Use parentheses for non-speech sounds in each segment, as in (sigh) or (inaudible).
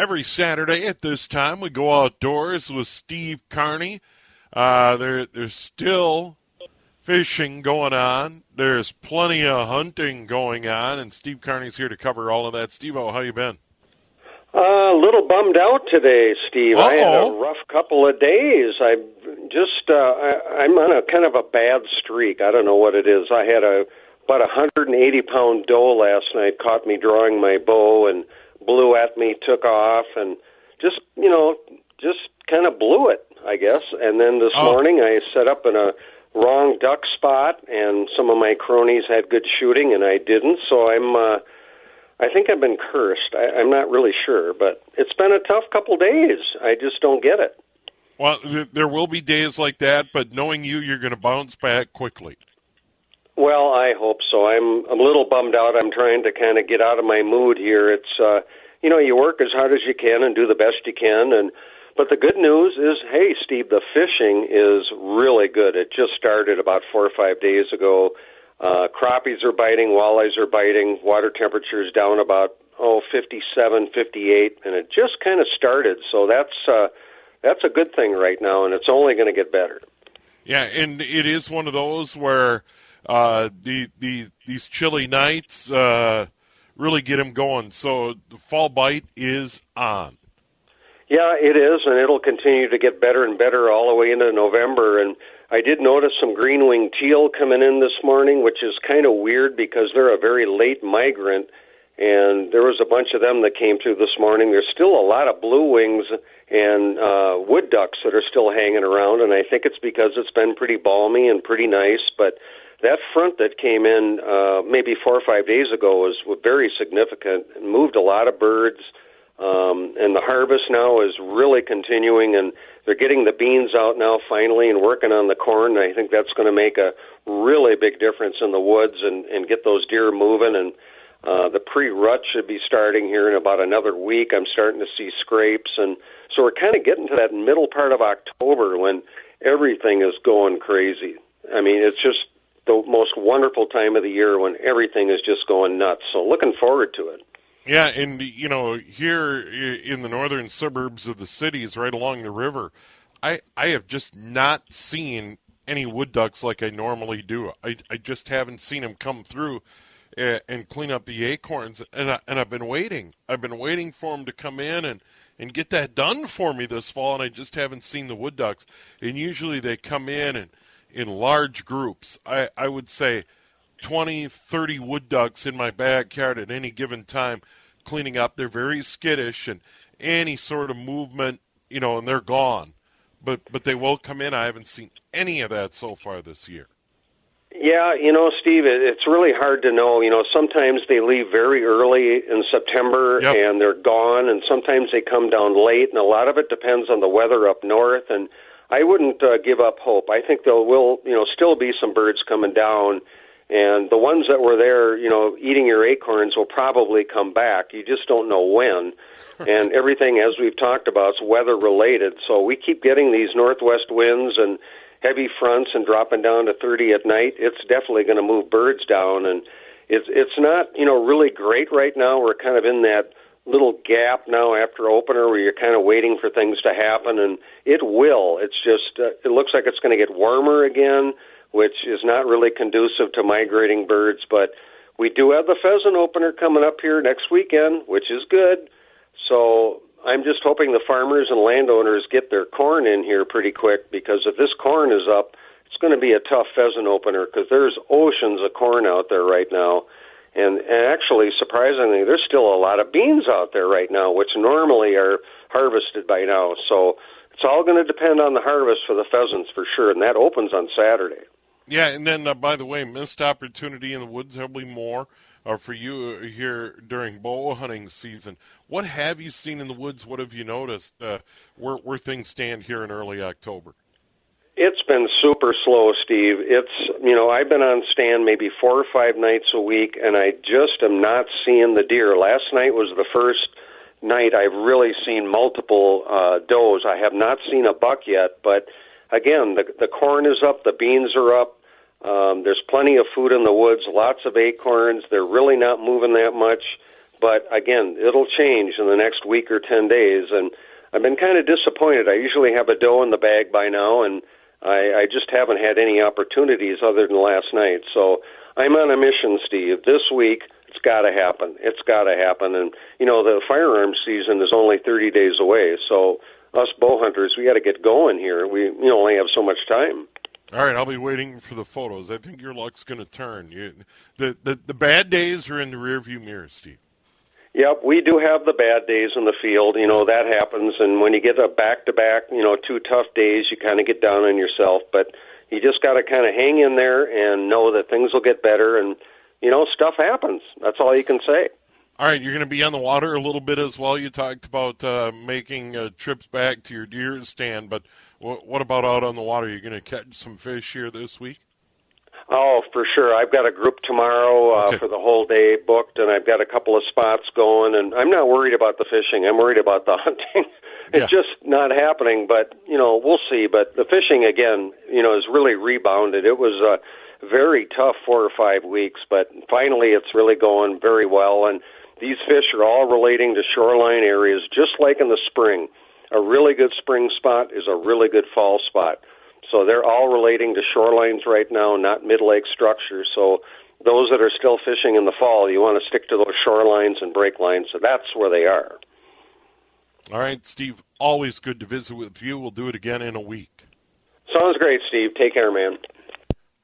Every Saturday at this time, we go outdoors with Steve Carney. Uh, there, there's still fishing going on. There's plenty of hunting going on, and Steve Carney's here to cover all of that. Steve, how you been? Uh, a little bummed out today, Steve. Uh-oh. I had a rough couple of days. I just uh, I, I'm on a kind of a bad streak. I don't know what it is. I had a about a 180 pound doe last night caught me drawing my bow and blew at me, took off, and just you know just kind of blew it, I guess. And then this Oh. morning I set up in a wrong duck spot, and some of my cronies had good shooting, and I didn't. So I'm. uh I think I've been cursed. I, I'm not really sure, but it's been a tough couple days. I just don't get it. Well, th- there will be days like that, but knowing you, you're going to bounce back quickly. Well, I hope so. I'm a little bummed out. I'm trying to kind of get out of my mood here. It's uh you know, you work as hard as you can and do the best you can and but the good news is, hey, Steve, the fishing is really good. It just started about 4 or 5 days ago. Uh crappies are biting, walleyes are biting, water temperatures down about oh, 57, 58 and it just kind of started. So that's uh that's a good thing right now and it's only going to get better. Yeah, and it is one of those where uh, the the these chilly nights uh, really get him going. So the fall bite is on. Yeah, it is, and it'll continue to get better and better all the way into November. And I did notice some green winged teal coming in this morning, which is kind of weird because they're a very late migrant. And there was a bunch of them that came through this morning. There's still a lot of blue wings and uh, wood ducks that are still hanging around, and I think it's because it's been pretty balmy and pretty nice. But that front that came in uh, maybe four or five days ago was very significant and moved a lot of birds. Um, and the harvest now is really continuing, and they're getting the beans out now finally and working on the corn. I think that's going to make a really big difference in the woods and, and get those deer moving. And uh, the pre-rut should be starting here in about another week. I'm starting to see scrapes, and so we're kind of getting to that middle part of October when everything is going crazy. I mean, it's just the most wonderful time of the year when everything is just going nuts. So looking forward to it. Yeah, and you know, here in the northern suburbs of the cities, right along the river, I I have just not seen any wood ducks like I normally do. I I just haven't seen them come through uh, and clean up the acorns, and I, and I've been waiting. I've been waiting for them to come in and and get that done for me this fall, and I just haven't seen the wood ducks. And usually they come in and in large groups. I I would say 20, 30 wood ducks in my backyard at any given time cleaning up. They're very skittish and any sort of movement, you know, and they're gone. But but they will come in. I haven't seen any of that so far this year. Yeah, you know, Steve, it, it's really hard to know. You know, sometimes they leave very early in September Yep. and they're gone, and sometimes they come down late, and a lot of it depends on the weather up north. And I wouldn't uh, give up hope. I think there will, you know, still be some birds coming down, and the ones that were there, you know, eating your acorns will probably come back. You just don't know when. (laughs) and everything, as we've talked about, is weather related. So we keep getting these northwest winds and heavy fronts and dropping down to 30 at night. It's definitely going to move birds down, and it's it's not you know really great right now. We're kind of in that little gap now after opener where you're kind of waiting for things to happen, and it will. It's just uh, it looks like it's going to get warmer again, which is not really conducive to migrating birds, but. We do have the pheasant opener coming up here next weekend, which is good. So I'm just hoping the farmers and landowners get their corn in here pretty quick because if this corn is up, it's going to be a tough pheasant opener because there's oceans of corn out there right now. And, and actually, surprisingly, there's still a lot of beans out there right now, which normally are harvested by now. So it's all going to depend on the harvest for the pheasants for sure, and that opens on Saturday. Yeah, and then uh, by the way, missed opportunity in the woods. There'll be more uh, for you uh, here during bow hunting season. What have you seen in the woods? What have you noticed? Uh, where where things stand here in early October? It's been super slow, Steve. It's you know I've been on stand maybe four or five nights a week, and I just am not seeing the deer. Last night was the first night I've really seen multiple uh, does. I have not seen a buck yet, but again, the the corn is up, the beans are up. Um, there's plenty of food in the woods, lots of acorns. They're really not moving that much, but again, it'll change in the next week or ten days. And I've been kind of disappointed. I usually have a doe in the bag by now, and I, I just haven't had any opportunities other than last night. So I'm on a mission, Steve. This week, it's got to happen. It's got to happen. And you know, the firearms season is only 30 days away, so us bow hunters, we got to get going here. We you know only have so much time. All right, I'll be waiting for the photos. I think your luck's going to turn. You, the, the the bad days are in the rearview mirror, Steve. Yep, we do have the bad days in the field. You know that happens, and when you get a back-to-back, you know, two tough days, you kind of get down on yourself. But you just got to kind of hang in there and know that things will get better, and you know, stuff happens. That's all you can say. All right, you're going to be on the water a little bit as well. You talked about uh, making uh, trips back to your deer stand, but what about out on the water? You're going to catch some fish here this week? Oh, for sure. I've got a group tomorrow uh, okay. for the whole day booked, and I've got a couple of spots going. And I'm not worried about the fishing. I'm worried about the (laughs) hunting. it's yeah. just not happening. But you know, we'll see. But the fishing again, you know, has really rebounded. It was a very tough four or five weeks, but finally, it's really going very well. And these fish are all relating to shoreline areas, just like in the spring a really good spring spot is a really good fall spot. So they're all relating to shorelines right now, not mid lake structures. So those that are still fishing in the fall, you want to stick to those shorelines and break lines. So that's where they are. All right, Steve. Always good to visit with you. We'll do it again in a week. Sounds great, Steve. Take care, man.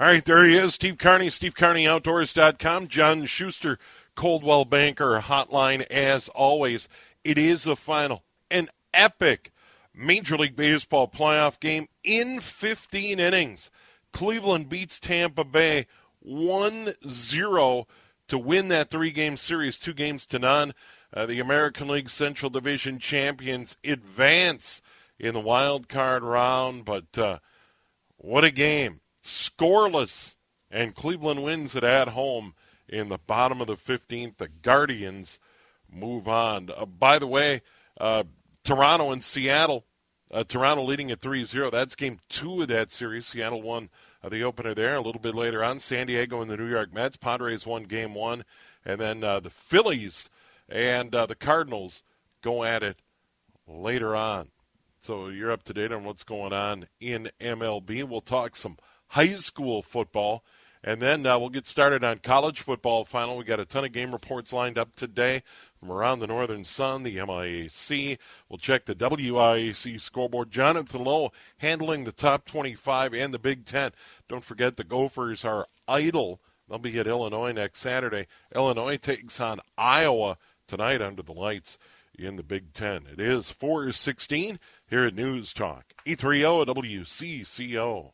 All right, there he is, Steve Carney, SteveCarneyOutdoors.com. John Schuster, Coldwell Banker Hotline, as always. It is a final, an epic Major League Baseball playoff game in 15 innings. Cleveland beats Tampa Bay 1 0 to win that three game series, two games to none. Uh, the American League Central Division champions advance in the wild card round, but uh, what a game! Scoreless, and Cleveland wins it at home in the bottom of the 15th. The Guardians move on. Uh, by the way, uh, Toronto and Seattle. Uh, Toronto leading at 3 0. That's game two of that series. Seattle won uh, the opener there. A little bit later on, San Diego and the New York Mets. Padres won game one. And then uh, the Phillies and uh, the Cardinals go at it later on. So you're up to date on what's going on in MLB. We'll talk some high school football. And then uh, we'll get started on college football final. We got a ton of game reports lined up today from around the Northern Sun, the MIAC. We'll check the WIAC scoreboard. Jonathan Lowe handling the top 25 and the Big Ten. Don't forget the Gophers are idle. They'll be at Illinois next Saturday. Illinois takes on Iowa tonight under the lights in the Big Ten. It is 416 here at News Talk. 830 WCCO.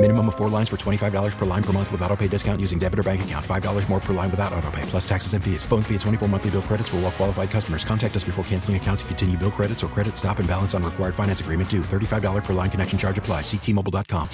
Minimum of four lines for $25 per line per month with auto pay discount using debit or bank account. $5 more per line without auto pay, plus taxes and fees. Phone fee at 24 monthly bill credits for well qualified customers. Contact us before canceling account to continue bill credits or credit stop and balance on required finance agreement due. $35 per line connection charge apply. Ctmobile.com.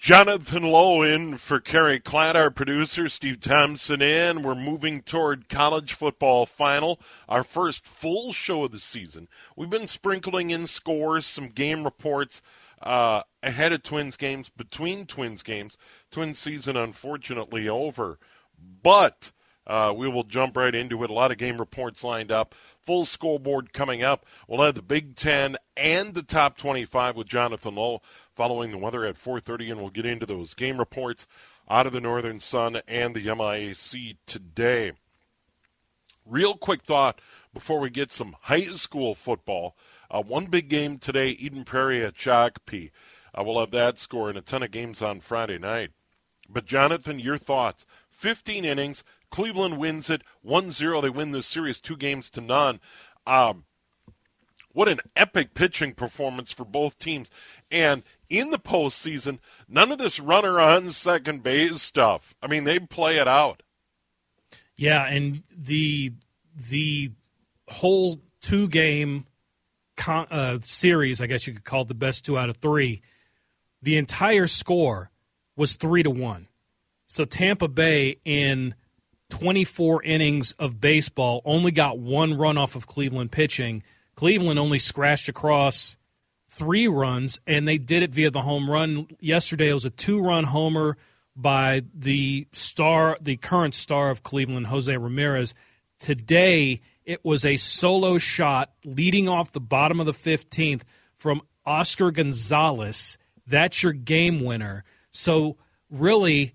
Jonathan Lowe in for Kerry Klatt, our producer, Steve Thompson in. We're moving toward college football final, our first full show of the season. We've been sprinkling in scores, some game reports uh, ahead of Twins games, between Twins games. Twins season unfortunately over. But Uh, we will jump right into it. A lot of game reports lined up. Full scoreboard coming up. We'll have the Big Ten and the top 25 with Jonathan Lowe following the weather at 4:30, and we'll get into those game reports out of the Northern Sun and the MIAC today. Real quick thought before we get some high school football. Uh, one big game today, Eden Prairie at Shakopee. Uh, we'll have that score and a ton of games on Friday night. But, Jonathan, your thoughts. 15 innings. Cleveland wins it 1 0. They win this series two games to none. Um, what an epic pitching performance for both teams. And in the postseason, none of this runner on second base stuff. I mean, they play it out. Yeah, and the the whole two game con- uh, series, I guess you could call it the best two out of three. The entire score was three to one. So Tampa Bay in 24 innings of baseball only got one run off of Cleveland pitching. Cleveland only scratched across three runs, and they did it via the home run. Yesterday, it was a two run homer by the star, the current star of Cleveland, Jose Ramirez. Today, it was a solo shot leading off the bottom of the 15th from Oscar Gonzalez. That's your game winner. So, really,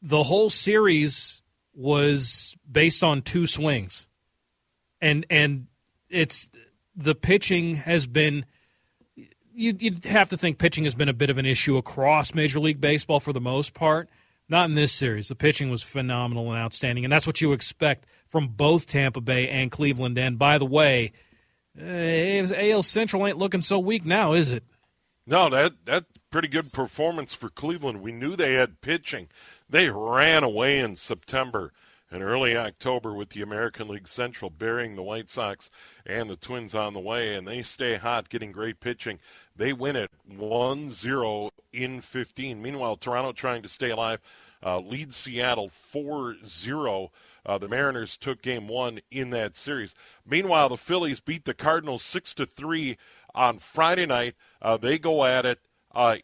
the whole series was based on two swings. And and it's the pitching has been you'd, you'd have to think pitching has been a bit of an issue across Major League Baseball for the most part. Not in this series. The pitching was phenomenal and outstanding, and that's what you expect from both Tampa Bay and Cleveland. And by the way, uh, AL Central ain't looking so weak now, is it? No, that that pretty good performance for Cleveland. We knew they had pitching. They ran away in September and early October with the American League Central burying the White Sox and the Twins on the way, and they stay hot, getting great pitching. They win it 1 0 in 15. Meanwhile, Toronto trying to stay alive uh, leads Seattle 4 0. Uh, the Mariners took game one in that series. Meanwhile, the Phillies beat the Cardinals 6 to 3 on Friday night. Uh, they go at it uh,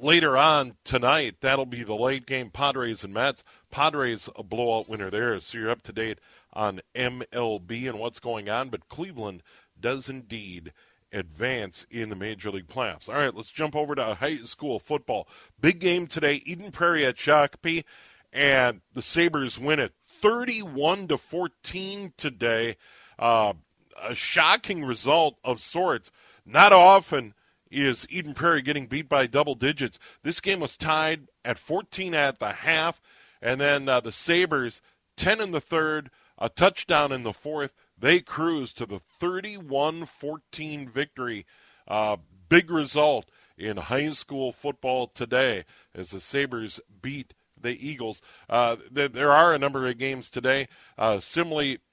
later on tonight. That'll be the late game Padres and Mets. Padres a blowout winner there, so you're up to date on MLB and what's going on. But Cleveland does indeed advance in the Major League playoffs. All right, let's jump over to high school football. Big game today, Eden Prairie at Shakopee, and the Sabres win it 31 to 14 today. Uh, a shocking result of sorts. Not often is Eden Prairie getting beat by double digits. This game was tied at 14 at the half, and then uh, the Sabres 10 in the third, a touchdown in the fourth. They cruise to the 31 14 victory. Uh, big result in high school football today as the Sabres beat the Eagles. Uh, there are a number of games today. Uh,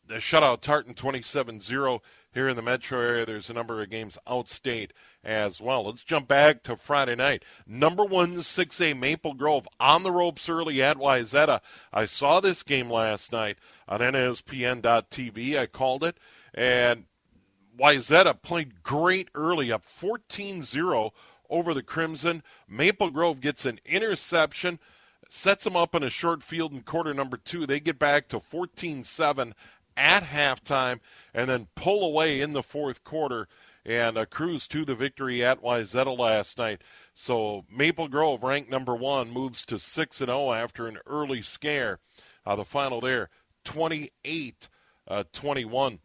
shutout Tartan 27 0 here in the metro area. There's a number of games outstate as well. Let's jump back to Friday night. Number one 6A Maple Grove on the ropes early at Wayzata. I saw this game last night on NSPN.TV. I called it, and Wayzata played great early, up 14 0 over the Crimson. Maple Grove gets an interception, sets them up in a short field in quarter number two. They get back to 14 7 at halftime and then pull away in the fourth quarter and uh, cruise to the victory at Wayzata last night. So Maple Grove, ranked number one, moves to 6 and 0 after an early scare. Uh, the final there, 28 uh, 21.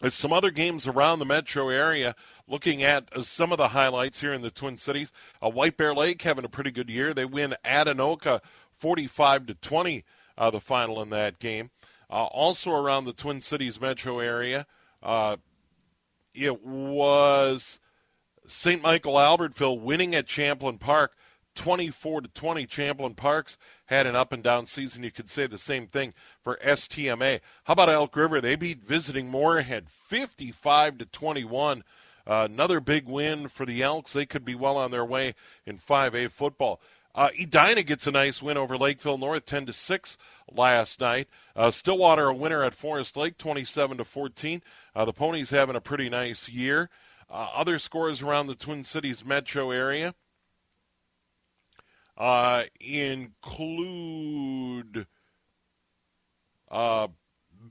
There's some other games around the metro area. Looking at uh, some of the highlights here in the Twin Cities, uh, White Bear Lake having a pretty good year. They win at Anoka 45 to 20. Uh, the final in that game. Uh, also around the Twin Cities metro area, uh, it was St. Michael Albertville winning at Champlin Park. 24 to 20 Champlin Parks had an up and down season. You could say the same thing for STMA. How about Elk River? They beat visiting Moorhead 55 to 21. Uh, another big win for the Elks. They could be well on their way in 5A football. Uh, Edina gets a nice win over Lakeville North, 10 to 6 last night. Uh, Stillwater a winner at Forest Lake, 27 to 14. Uh, the Ponies having a pretty nice year. Uh, other scores around the Twin Cities metro area uh, include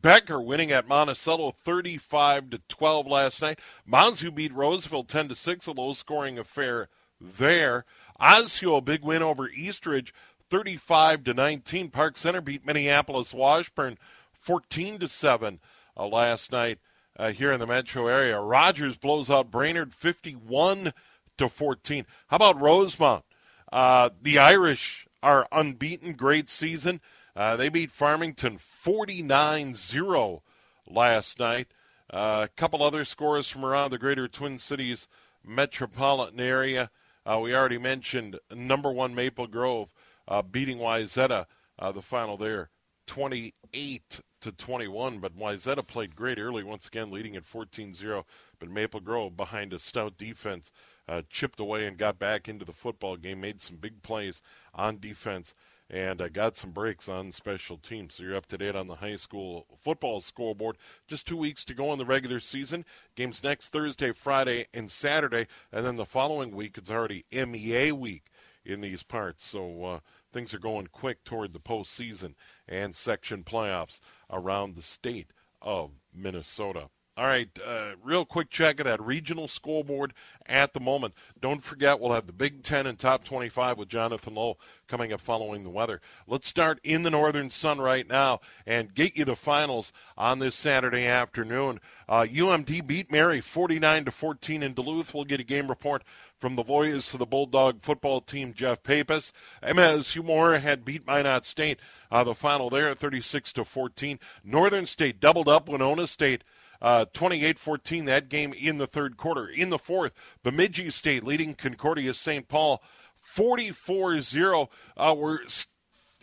Becker winning at Monticello 35 to 12 last night. Mounds View beat Roseville 10 to 6, a low scoring affair there. Osseo, a big win over East Ridge 35 to 19. Park Center beat Minneapolis Washburn 14 to 7 uh, last night uh, here in the metro area. Rogers blows out Brainerd 51 to 14. How about Rosemount? Uh, the Irish are unbeaten, great season. Uh, they beat Farmington 49 0 last night. Uh, a couple other scores from around the greater Twin Cities metropolitan area. Uh, we already mentioned number one Maple Grove uh, beating Wayzata, uh, the final there, 28 to 21. But Wayzata played great early, once again, leading at 14 0. But Maple Grove, behind a stout defense, uh, chipped away and got back into the football game, made some big plays on defense, and uh, got some breaks on special teams. So you're up to date on the high school football scoreboard. Just two weeks to go in the regular season. Games next Thursday, Friday, and Saturday, and then the following week it's already MEA week in these parts. So uh, things are going quick toward the postseason and section playoffs around the state of Minnesota. All right, uh, real quick check of that regional scoreboard at the moment. Don't forget, we'll have the Big Ten and Top 25 with Jonathan Lowe coming up following the weather. Let's start in the Northern Sun right now and get you the finals on this Saturday afternoon. Uh, UMD beat Mary 49 to 14 in Duluth. We'll get a game report from the voice to the Bulldog football team, Jeff Papis. MSU Moorhead beat Minot State. Uh, the final there, 36 to 14. Northern State doubled up Winona State. Uh, 28 uh, 14, that game in the third quarter. In the fourth, Bemidji State leading Concordia St. Paul 44 0. Uh, we're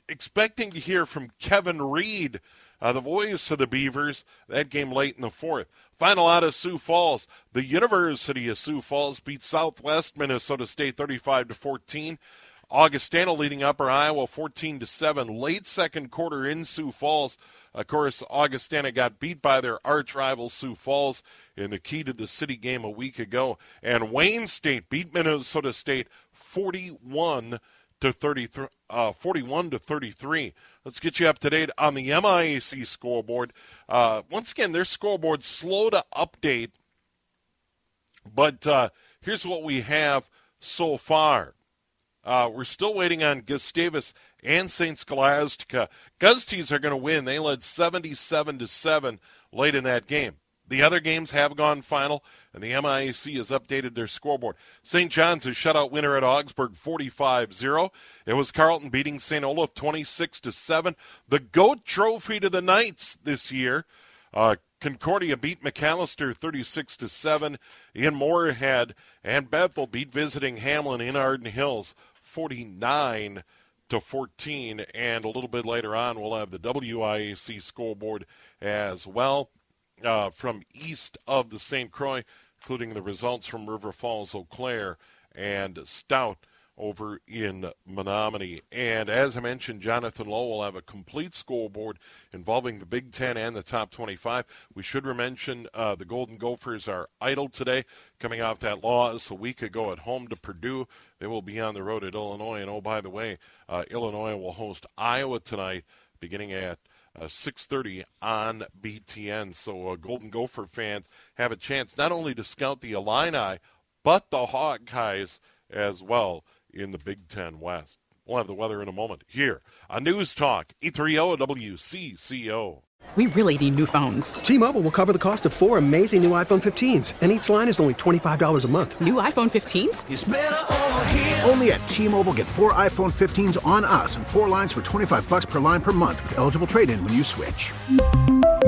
expecting to hear from Kevin Reed, uh, the voice of the Beavers, that game late in the fourth. Final out of Sioux Falls. The University of Sioux Falls beat Southwest Minnesota State 35 to 14. Augustana leading Upper Iowa 14 to 7. Late second quarter in Sioux Falls. Of course, Augustana got beat by their arch rival Sioux Falls in the key to the city game a week ago, and Wayne State beat Minnesota State 41 to 33, uh, 41 to 33. Let's get you up to date on the MIAC scoreboard. Uh, once again, their scoreboard slow to update, but uh, here's what we have so far. Uh, we're still waiting on Gustavus and St. Scholastica. Gusties are going to win. They led 77 to 7 late in that game. The other games have gone final, and the MIAC has updated their scoreboard. St. John's is shutout winner at Augsburg 45 0. It was Carleton beating St. Olaf 26 7. The GOAT trophy to the Knights this year. Uh, Concordia beat Macalester 36 7 in Moorhead, and Bethel beat visiting Hamline in Arden Hills 49 to 14. And a little bit later on, we'll have the WIAC scoreboard as well uh, from east of the St. Croix, including the results from River Falls, Eau Claire, and Stout over in Menomonie. And as I mentioned, Jonathan Lowe will have a complete scoreboard involving the Big Ten and the top 25. We should mention uh, the Golden Gophers are idle today, coming off that loss a week ago at home to Purdue. They will be on the road at Illinois. And oh, by the way, uh, Illinois will host Iowa tonight, beginning at uh, 6:30 on BTN. So uh, Golden Gopher fans have a chance not only to scout the Illini, but the Hawkeyes as well in the Big Ten West. We'll have the weather in a moment here on News Talk 830 WCCO. We really need new phones. T-Mobile will cover the cost of four amazing new iPhone 15s, and each line is only $25 a month. New iPhone 15s? Only at T-Mobile get four iPhone 15s on us and four lines for 25 bucks per line per month with eligible trade-in when you switch.